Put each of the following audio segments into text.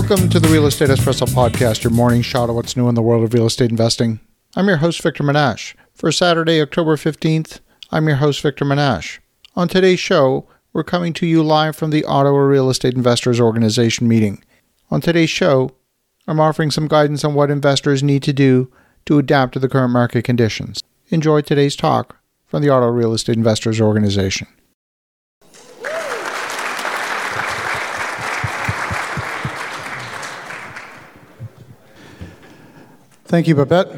Welcome to the Real Estate Espresso Podcast, your morning shot of what's new in the world of real estate investing. I'm your host, Victor Menasce. For Saturday, October 15th, I'm your host, Victor Menasce. On today's show, we're coming to you live from the Ottawa Real Estate Investors Organization meeting. On today's show, I'm offering some guidance on what investors need to do to adapt to the current market conditions. Enjoy today's talk from the Ottawa Real Estate Investors Organization. Thank you, Babette.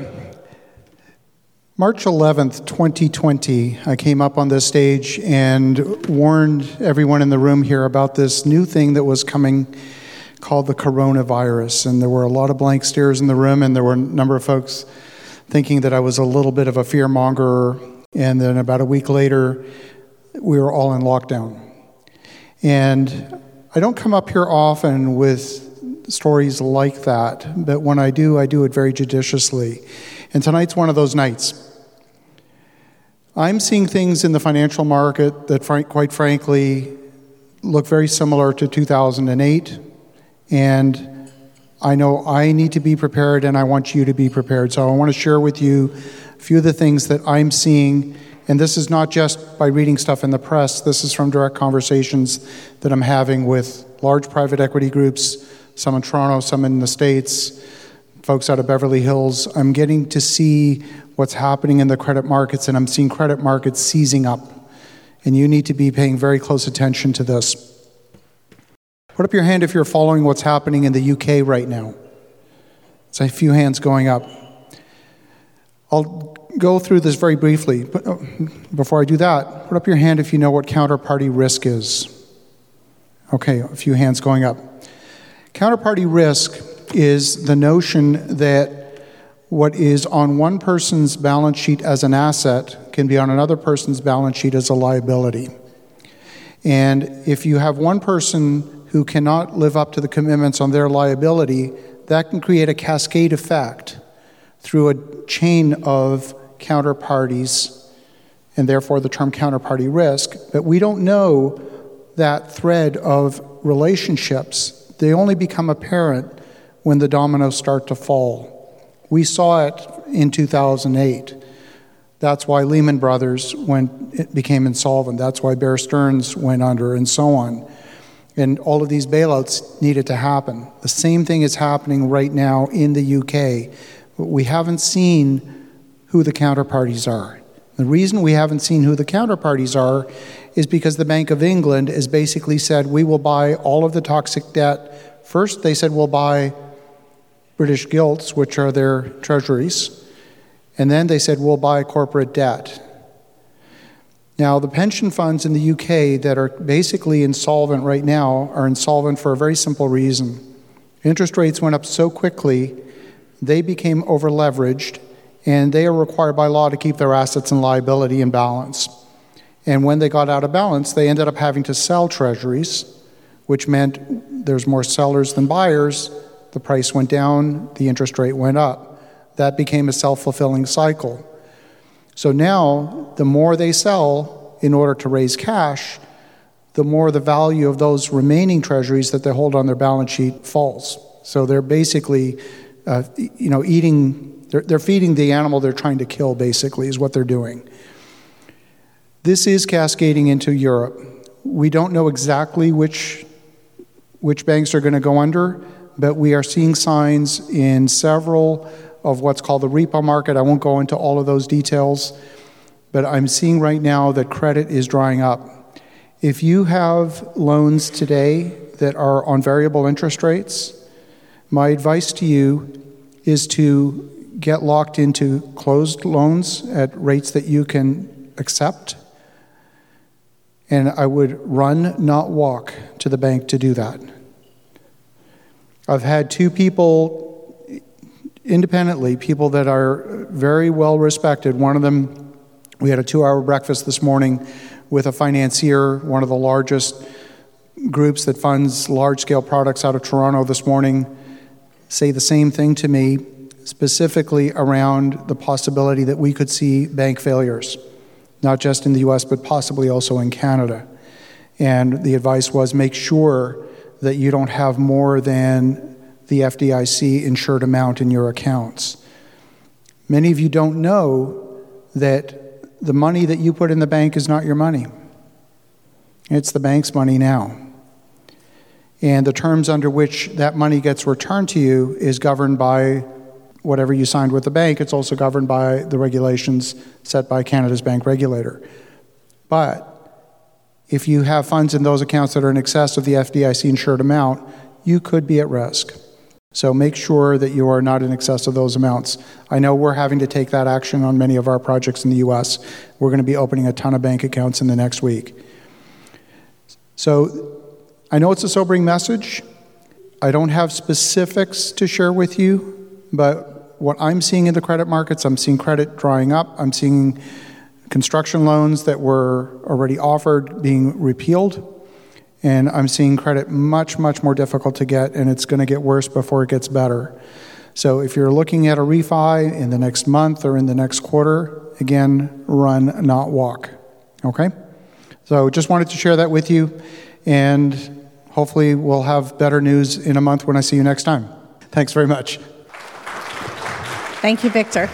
March 11th, 2020, I came up on this stage and warned everyone in the room here about this new thing that was coming called the coronavirus. And there were a lot of blank stares in the room, and there were a number of folks thinking that I was a little bit of a fear monger. And then about a week later, we were all in lockdown. And I don't come up here often with stories like that, but when I do, I do it very judiciously. And tonight's one of those nights. I'm seeing things in the financial market that, quite frankly, look very similar to 2008. And I know I need to be prepared, and I want you to be prepared. So I want to share with you a few of the things that I'm seeing. And this is not just by reading stuff in the press, this is from direct conversations that I'm having with large private equity groups some in Toronto, some in the States, folks out of Beverly Hills. I'm getting to see what's happening in the credit markets, and I'm seeing credit markets seizing up. And you need to be paying very close attention to this. Put up your hand if you're following what's happening in the UK right now. It's a few hands going up. I'll go through this very briefly. But uh, before I do that, put up your hand if you know what counterparty risk is. Okay, a few hands going up. Counterparty risk is the notion that what is on one person's balance sheet as an asset can be on another person's balance sheet as a liability. And if you have one person who cannot live up to the commitments on their liability, that can create a cascade effect through a chain of counterparties, and therefore the term counterparty risk. But we don't know that thread of relationships they only become apparent when the dominoes start to fall. We saw it in 2008. That's why Lehman Brothers went, it became insolvent. That's why Bear Stearns went under, and so on. And all of these bailouts needed to happen. The same thing is happening right now in the UK. We haven't seen who the counterparties are. The reason we haven't seen who the counterparties are is because the Bank of England has basically said we will buy all of the toxic debt. First, they said we'll buy British gilts, which are their treasuries, and then they said we'll buy corporate debt. Now, the pension funds in the UK that are basically insolvent right now are insolvent for a very simple reason. Interest rates went up so quickly, they became over leveraged, and they are required by law to keep their assets and liability in balance. And when they got out of balance, they ended up having to sell treasuries, which meant there's more sellers than buyers. The price went down, the interest rate went up. That became a self fulfilling cycle. So now, the more they sell in order to raise cash, the more the value of those remaining treasuries that they hold on their balance sheet falls. So they're basically, uh, you know, eating, they're, they're feeding the animal they're trying to kill, basically, is what they're doing. This is cascading into Europe. We don't know exactly which, which banks are going to go under, but we are seeing signs in several of what's called the repo market. I won't go into all of those details, but I'm seeing right now that credit is drying up. If you have loans today that are on variable interest rates, my advice to you is to get locked into closed loans at rates that you can accept and I would run, not walk, to the bank to do that. I've had two people independently, people that are very well respected. One of them, we had a two hour breakfast this morning with a financier, one of the largest groups that funds large scale products out of Toronto this morning, say the same thing to me, specifically around the possibility that we could see bank failures not just in the US, but possibly also in Canada. And the advice was make sure that you don't have more than the FDIC insured amount in your accounts. Many of you don't know that the money that you put in the bank is not your money. It's the bank's money now. And the terms under which that money gets returned to you is governed by whatever you signed with the bank. It's also governed by the regulations set by Canada's bank regulator. But if you have funds in those accounts that are in excess of the FDIC insured amount, you could be at risk. So make sure that you are not in excess of those amounts. I know we're having to take that action on many of our projects in the US. We're going to be opening a ton of bank accounts in the next week. So I know it's a sobering message. I don't have specifics to share with you, but what I'm seeing in the credit markets, I'm seeing credit drying up. I'm seeing construction loans that were already offered being repealed. And I'm seeing credit much, much more difficult to get, and it's going to get worse before it gets better. So if you're looking at a refi in the next month or in the next quarter, again, run, not walk. Okay? So just wanted to share that with you, and hopefully we'll have better news in a month when I see you next time. Thanks very much. Thank you, Victor.